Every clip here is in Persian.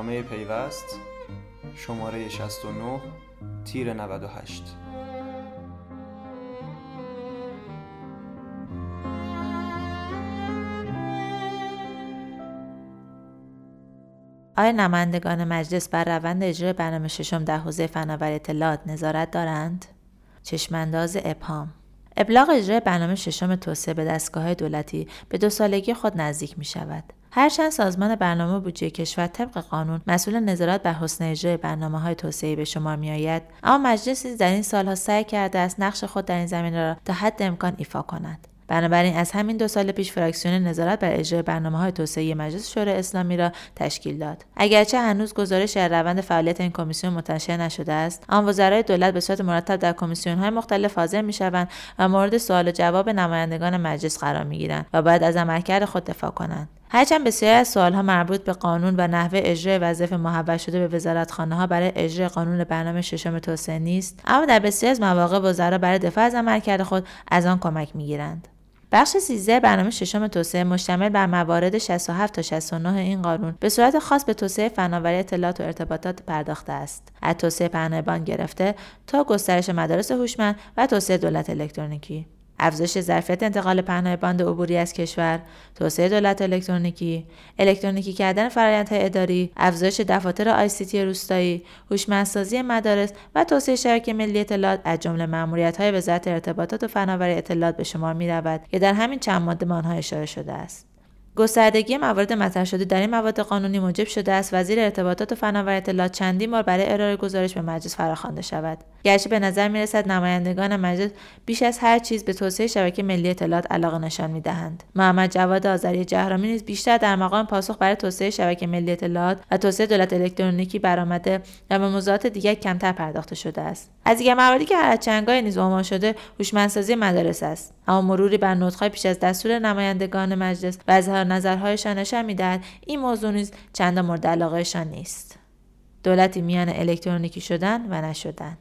برنامه پیوست شماره 69 تیر 98 آیا نمایندگان مجلس بر روند اجرای برنامه ششم در حوزه فناوری اطلاعات نظارت دارند؟ چشمانداز ابهام ابلاغ اجرای برنامه ششم توسعه به دستگاه دولتی به دو سالگی خود نزدیک می شود. هرچند سازمان برنامه بودجه کشور طبق قانون مسئول نظارت بر حسن اجرای برنامه های توسعه به شمار می آید اما مجلس در این سالها سعی کرده است نقش خود در این زمینه را تا حد امکان ایفا کند. بنابراین از همین دو سال پیش فراکسیون نظارت بر اجرای برنامه های توسعه مجلس شورای اسلامی را تشکیل داد. اگرچه هنوز گزارش در روند فعالیت این کمیسیون منتشر نشده است آن وزرای دولت به صورت مرتب در کمیسیون های مختلف حاضر می شوند و مورد سوال و جواب نمایندگان مجلس قرار می گیرند و باید از عملکرد خود دفاع کنند. هرچند بسیاری از سوالها مربوط به قانون و نحوه اجرای وظایف محول شده به وزارتخانه ها برای اجرای قانون برنامه ششم توسعه نیست اما در بسیاری از مواقع وزرا برای دفاع از عملکرد خود از آن کمک می‌گیرند. بخش 13 برنامه ششم توسعه مشتمل بر موارد 67 تا 69 این قانون به صورت خاص به توسعه فناوری اطلاعات و ارتباطات پرداخته است. از توسعه پهنای گرفته تا گسترش مدارس هوشمند و توسعه دولت الکترونیکی. افزایش ظرفیت انتقال پهنای باند عبوری از کشور، توسعه دولت الکترونیکی، الکترونیکی کردن فرآیندهای اداری، افزایش دفاتر آیسیتی روستایی، هوشمندسازی مدارس و توسعه شبکه ملی اطلاعات از جمله مأموریت‌های وزارت ارتباطات و فناوری اطلاعات به شمار می‌رود که در همین چند ماده به آنها اشاره شده است. گستردگی موارد مطرح شده در این مواد قانونی موجب شده است وزیر ارتباطات و فناوری اطلاعات چندین بار برای ارائه گزارش به مجلس فراخوانده شود. گرچه به نظر می رسد نمایندگان مجلس بیش از هر چیز به توسعه شبکه ملی اطلاعات علاقه نشان می دهند محمد جواد آذری جهرامی نیز بیشتر در مقام پاسخ برای توسعه شبکه ملی اطلاعات و توسعه دولت الکترونیکی برآمده و به موضوعات دیگر کمتر پرداخته شده است. از دیگر مواردی که از چنگای نیز عنوان شده هوشمندسازی مدارس است. اما مروری بر نطقهای پیش از دستور نمایندگان مجلس و اظهار نظرهایشان نشان می‌دهد این موضوع نیز چند مورد علاقهشان نیست. دولتی میان الکترونیکی شدن و نشدن.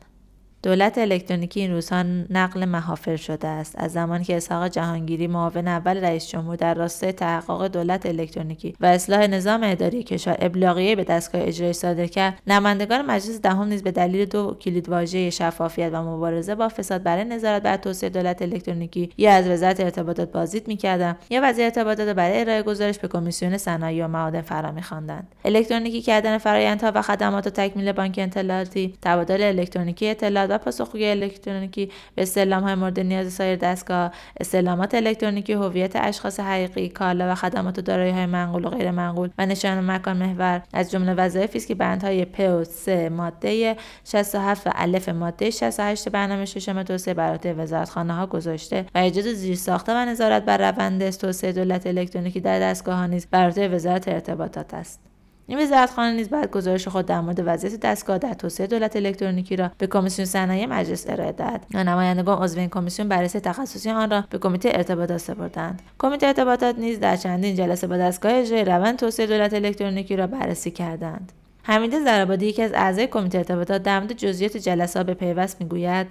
دولت الکترونیکی این روزها نقل محافل شده است. از زمانی که اسحاق جهانگیری معاون اول رئیس جمهور در راستای تحقق دولت الکترونیکی و اصلاح نظام اداری کشور ابلاغیه به دستگاه اجرایی صادر کرد نمایندگان مجلس دهم نیز به دلیل دو کلیدواژه شفافیت و مبارزه با فساد برای نظارت بر توسعه دولت الکترونیکی یا از وزارت ارتباطات بازدید می‌کردند یا وزیر ارتباطات برای ارائه گزارش به کمیسیون صنایع و معادن فرا میخواندند. الکترونیکی کردن فرآیندها و خدمات و تکمیل بانک اطلاعاتی تبادل الکترونیکی اطلاعات و پاسخگویی الکترونیکی به های مورد نیاز سایر دستگاه استعلامات الکترونیکی هویت اشخاص حقیقی کالا و خدمات و های منقول و غیر منقول و نشان مکان محور. از جمله وظایفی است که بندهای پ و 3 ماده 67 و الف ماده 68 برنامه ششم توسعه برای وزارتخانه ها گذاشته و ایجاد زیرساخته و نظارت بر روند توسعه دولت الکترونیکی در دستگاه ها نیز بر وزارت ارتباطات است. این وزارتخانه نیز باید گزارش خود در مورد وضعیت دستگاه در توسعه دولت الکترونیکی را به کمیسیون صنایع مجلس ارائه دهد و نمایندگان عضو این کمیسیون بررسی تخصصی آن را به کمیته ارتباطات سپردند. کمیته ارتباطات نیز در چندین جلسه با دستگاه اجرای روند توسعه دولت الکترونیکی را بررسی کردند. حمیده زرابادی یکی از اعضای کمیته ارتباطات در مورد جزئیات جلسات به پیوست می‌گوید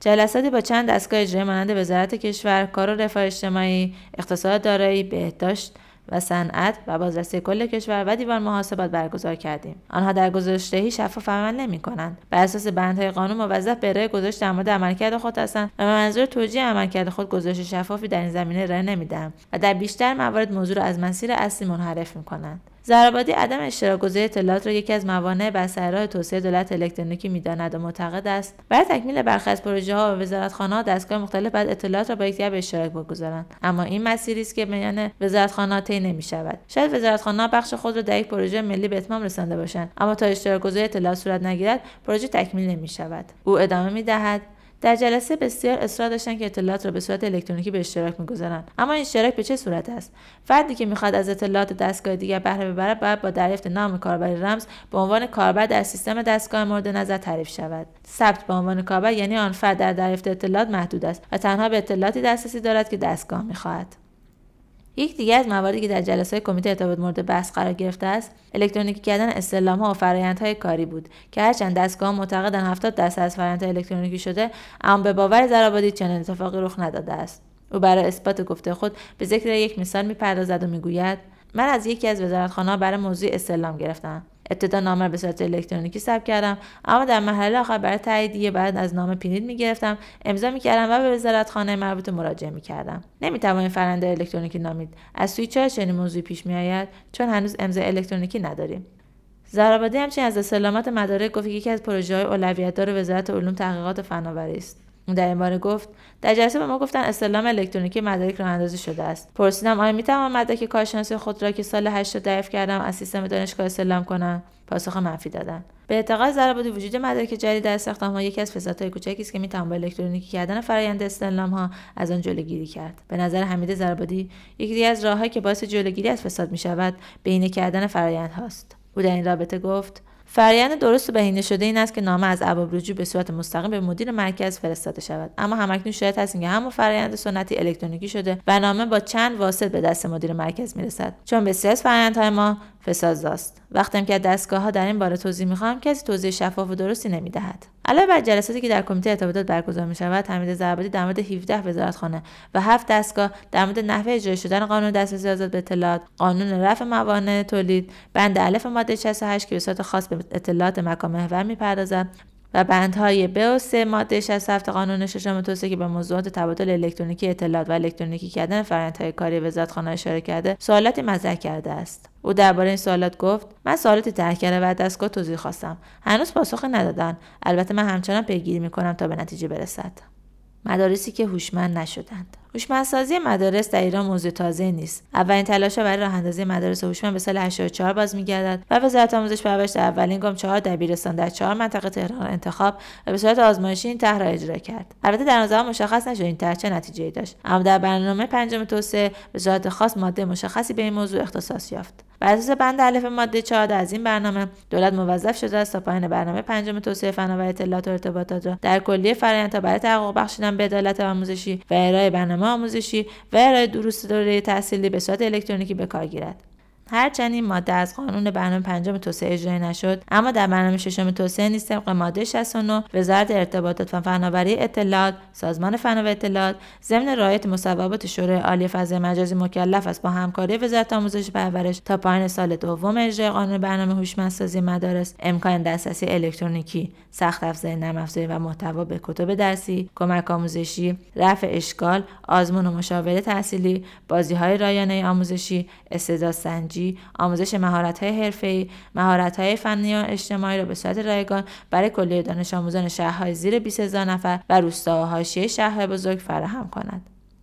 جلساتی با چند دستگاه اجرایی مانند وزارت کشور کار و رفاه اجتماعی اقتصاد دارایی بهداشت و صنعت و بازرسی کل کشور و دیوان محاسبات برگزار کردیم. آنها در گزارشدهی شفاف عمل نمی کنند بر اساس بندهای قانون موظف به ارائه گزارش در مورد عملکرد خود هستند و به منظور توجیه عملکرد خود گزارش شفافی در این زمینه ارائه نمی‌دهند و در بیشتر موارد موضوع را از مسیر اصلی منحرف می کنند زرابادی عدم اشتراک گذاری اطلاعات را یکی از موانع بر توسعه دولت الکترونیکی می‌داند و معتقد است برای تکمیل برخی از پروژه ها و وزارتخانه دستگاه مختلف بعد اطلاعات را با یکدیگر به اشتراک بگذارند. اما این مسیری است که میان وزارتخانه طی نمی شود شاید وزارتخانه بخش خود را در یک پروژه ملی به اتمام رسانده باشند اما تا اشتراک گذاری اطلاعات صورت نگیرد پروژه تکمیل نمی شود او ادامه می دهد در جلسه بسیار اصرار داشتند که اطلاعات را به صورت الکترونیکی به اشتراک می‌گذارند اما این اشتراک به چه صورت است؟ فردی که می‌خواد از اطلاعات دستگاه دیگر بهره ببرد باید با دریافت نام کاربری رمز به عنوان کاربر در سیستم دستگاه مورد نظر تعریف شود. ثبت به عنوان کاربر یعنی آن فرد در دریافت اطلاعات محدود است و تنها به اطلاعاتی دسترسی دارد که دستگاه می‌خواهد. یک دیگر از مواردی که در جلسه کمیته ارتباط مورد بحث قرار گرفته است الکترونیکی کردن استعلامها و فرآیندهای کاری بود که هرچند دستگاه معتقدند 70 درصد از فرآیندهای الکترونیکی شده اما به باور زرابادی چنین اتفاقی رخ نداده است. او برای اثبات گفته خود به ذکر یک مثال می‌پردازد و می‌گوید من از یکی از وزارتخانهها برای موضوع استعلام گرفتم ابتدا نامه به صورت الکترونیکی ثبت کردم. اما در مرحله آخر برای تاییدیه بعد از نامه پینید می‌گرفتم. امضا می‌کردم و به وزارتخانه مربوط مراجعه می‌کردم. نمی‌توانید فرنده الکترونیکی نامید. از سوی چرا چنین موضوعی پیش میآید؟ چون هنوز امضا الکترونیکی نداریم. زرابادی همچنین از سلامت مدارک گفت یکی از پروژه های اولویت دار وزارت علوم تحقیقات فناوری است. در این باره گفت در جلسه به ما گفتن استعلام الکترونیکی مدارک راه اندازی شده است. پرسیدم آیا می‌توانم مدرک کارشناسی خود را که سال 80 دریافت کردم از سیستم دانشگاه استعلام کنم؟ پاسخ منفی دادن. به اعتقاد زرابادی وجود مدرک جدید در ها یکی از فسادهای کوچکی است که می‌توان با الکترونیکی کردن فرایند استعلام ها از آن جلوگیری کرد. به نظر حمید زرابادی یکی از راههایی که باعث جلوگیری از فساد می‌شود بهینه کردن فرایند هاست او در این رابطه گفت فرایند درست و بهینه شده این است که نامه از ابواب رجوع به صورت مستقیم به مدیر مرکز فرستاده شود. اما همکنون شاید هست که همون فرایند سنتی الکترونیکی شده و نامه با چند واسط به دست مدیر مرکز می‌رسد. چون بسیار از فرایندهای ما فسادزاست وقتی که دستگاه ها در این باره توضیح می‌خواهم کسی توضیح شفاف و درستی نمی‌دهد. علاوه بر جلساتی که در کمیته ارتباطات برگزار می شود حمید زربادی در مورد 17 وزارتخانه و 7 دستگاه در مورد نحوه اجرا شدن قانون دسترسی آزاد به اطلاعات قانون رفع موانع تولید بند الف ماده 68 که به صورت خاص به اطلاعات مکان محور می‌پردازد و بندهای ب و سه ماده 67 قانون ششم توسعه که به موضوعات تبادل الکترونیکی اطلاعات و الکترونیکی کردن فرآیندهای کاری وزارتخانه اشاره کرده سوالاتی مطرح کرده است. او درباره این سوالات گفت من سوالاتی طرح کرده و دستگاه توضیح خواستم. هنوز پاسخ ندادن. البته من همچنان پیگیری می‌کنم تا به نتیجه برسد. مدارسی که هوشمند نشدند. هوشمندسازی مدارس در ایران موضوع تازه نیست. اولین تلاش برای راه اندازی مدارس هوشمند به سال 84 باز میگردد و وزارت آموزش پرورش در اولین گام چهار دبیرستان در چهار منطقه تهران انتخاب و به صورت آزمایشی این طرح را اجرا کرد. البته در آن مشخص نشد این طرح چه نتیجهای داشت اما در برنامه پنجم توسعه به صورت خاص ماده مشخصی به این موضوع اختصاص یافت. بر اساس بند الف ماده 4 از این برنامه دولت موظف شده است تا پایان برنامه پنجم توسعه فناوری اطلاعات و ارتباطات را در کلیه فرآیندها برای تحقق بخشیدن به عدالت آموزشی و ارائه برنامه آموزشی و ارائه دروس دوره تحصیلی به صورت الکترونیکی به کار گیرد. هرچند این ماده از قانون برنامه پنجم توسعه اجرایی نشد اما در برنامه ششم توسعه نیز طبق ماده 69 وزارت ارتباطات و فناوری اطلاعات سازمان فناوری اطلاعات ضمن رعایت مصوبات شورای عالی فضای مجازی مکلف است با همکاری وزارت آموزش و پرورش تا پایان سال دوم اجرای قانون برنامه هوشمندسازی مدارس امکان دسترسی الکترونیکی سخت افزاری نرم افزاری و محتوا به کتب درسی کمک آموزشی رفع اشکال آزمون و مشاوره تحصیلی بازیهای رایانه آموزشی آموزش مهارت‌های حرفه‌ای، مهارت‌های فنی و اجتماعی را به صورت رایگان برای کلیه دانش آموزان شهرهای زیر 20000 نفر و روستا و حاشیه شهرهای بزرگ فراهم کند.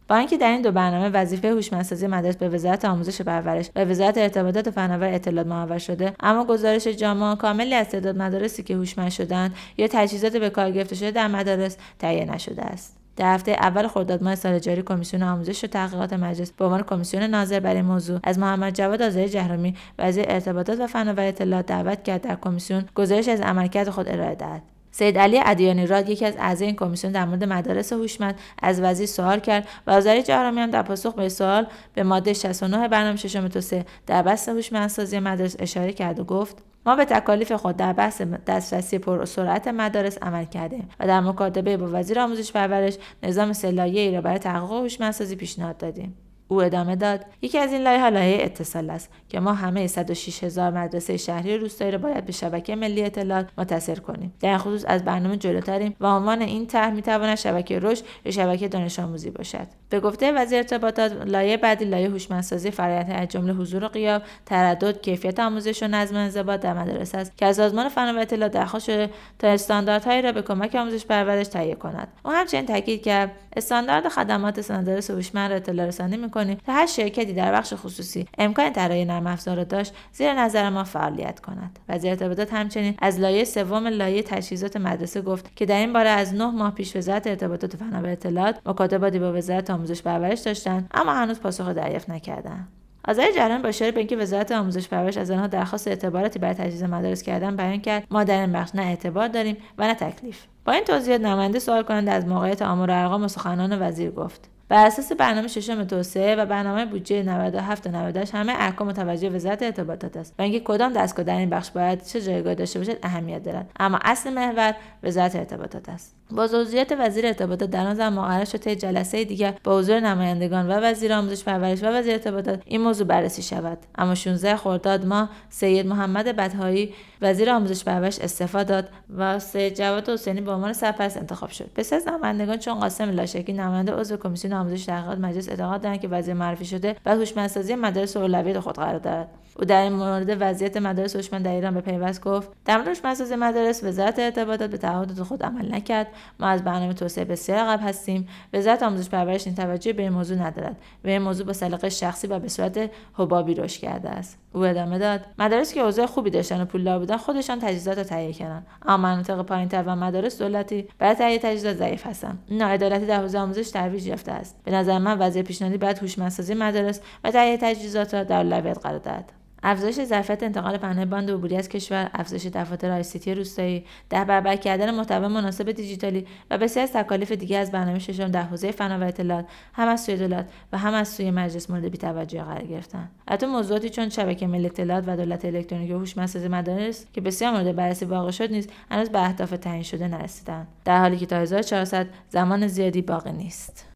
با اینکه در این دو برنامه وظیفه هوشمندسازی مدارس به وزارت آموزش و پرورش و وزارت ارتباطات و فناوری اطلاعات معول شده اما گزارش جامع کاملی از تعداد مدارسی که هوشمند شدند یا تجهیزات به کار گرفته شده در مدارس تهیه نشده است در هفته اول خرداد ماه سال جاری کمیسیون آموزش و تحقیقات مجلس به عنوان کمیسیون ناظر بر این موضوع. از محمد جواد آذری جهرومی وزیر ارتباطات و فناوری اطلاعات دعوت کرد در کمیسیون گزارش از عملکرد خود ارائه دهد. سید علی ادیانی راد یکی از اعضای این کمیسیون در مورد مدارس هوشمند از وزیر سوال کرد و آذری جهرومی هم در پاسخ به سوال به ماده 69 برنامه ششم توسعه در بحث هوشمندسازی مدارس اشاره کرد و گفت ما به تکالیف خود در بحث دسترسی پر سرعت مدارس عمل کردیم و در مکاتبه با وزیر آموزش پرورش نظام سلایه ای را برای تحقق هوشمندسازی پیشنهاد دادیم. او ادامه داد. یکی از این لایه ها لایه اتصال است که ما همه 106 هزار مدرسه شهری روستایی را باید به شبکه ملی اطلاعات متصل کنیم. در خصوص از برنامه جلوتریم و عنوان این طرح می‌تواند شبکه رشد یا شبکه دانش آموزی باشد. به گفته وزیر ارتباطات لایه بعدی لایه هوشمندسازی فرآیندهای از جمله حضور و غیاب تردد کیفیت آموزش و نظم انضباط در مدارس است که از سازمان فناوری اطلاعات درخواست شده تا استانداردهایی را به کمک آموزش پرورش تهیه کند. او همچنین تاکید کرد استاندارد خدمات مدارس هوشمند را اطلاع رسانی می‌کنیم تا هر شرکتی در بخش خصوصی امکان طراحی نرم افزار داشت زیر نظر ما فعالیت کند. وزیر ارتباطات همچنین از لایه سوم لایه تجهیزات مدرسه گفت که در این باره از نه ماه پیش وزارت ارتباطات و فناوری اطلاعات مکاتباتی با وزارت آموزش پرورش داشتند اما هنوز پاسخ دریافت نکردند. آذر جریان با اشاره به اینکه وزارت آموزش پرورش از آنها درخواست اعتباراتی برای تجهیز مدارس کردن بیان کرد ما در این بخش نه اعتبار داریم و نه تکلیف. با این توضیحات نماینده سوال کننده از موقعیت آمار ارقام و سخنان وزیر گفت. بر اساس برنامه ششم توسعه و برنامه بودجه 97 تا 98 همه احکام متوجه وزارت ارتباطات است و اینکه کدام دستگاه در این بخش باید چه جایگاه داشته باشد اهمیت دارد. اما اصل محور وزارت ارتباطات است. با جزئیات وزیر ارتباطات در آن زمان مقرر شد طی جلسه دیگر با حضور نمایندگان و وزیر آموزش پرورش و وزیر ارتباطات این موضوع بررسی شود. اما 16 خرداد ماه سید محمد بدهایی وزیر آموزش پرورش استعفا داد و سید جواد حسینی به عنوان سرپرست انتخاب شد. پس از نمایندگان چون قاسم لاشکی نماینده عضو کمیسیون آموزش تحقیقات مجلس اعتقاد دارند که وزیر معرفی شده و هوشمندسازی مدارس اولویت خود قرار دارد. او در این مورد وضعیت مدارس هوشمند در ایران به پیوست گفت در مورد هوشمندسازی مدارس وزارت ارتباطات به تعهدات خود عمل نکرد. ما از برنامه توسعه بسیار عقب هستیم. وزارت آموزش پرورش این توجه به این موضوع ندارد. و این موضوع با سلیقه شخصی و به صورت حبابی رشد کرده است. او ادامه داد مدارس که اوضاع خوبی داشتن و پولدار بودن خودشان تجهیزات را تهیه کردن اما مناطق پایینتر و مدارس دولتی برای تهیه تجهیزات ضعیف هستند ناعدالتی در حوزه آموزش ترویج یافته به نظر من وضعیت پیشنهادی باید هوشمندسازی مدارس و تهیه تجهیزات را در اولویت قرار دهد. افزایش ظرفیت انتقال پهنای باند عبوری از کشور افزایش دفاتر آیسیتی روستایی ده برابر کردن محتوا مناسب دیجیتالی و بسیاری از تکالیف دیگه از برنامه ششم در حوزه فنا و اطلاعات هم از سوی دولت و هم از سوی مجلس مورد بیتوجهی قرار گرفتن. البته موضوعاتی چون شبکه ملی اطلاعات و دولت الکترونیکی و هوشمندسازی مدارس که بسیار مورد بررسی واقع شد نیز هنوز به اهداف تعیین شده نرسیدند در حالی که تا 1400 زمان زیادی باقی نیست.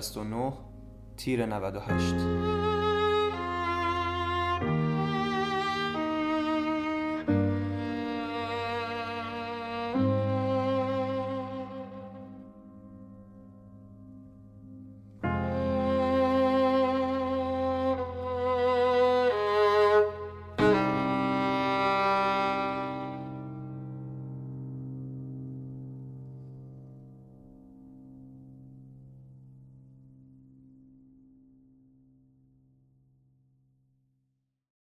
69 تیر 98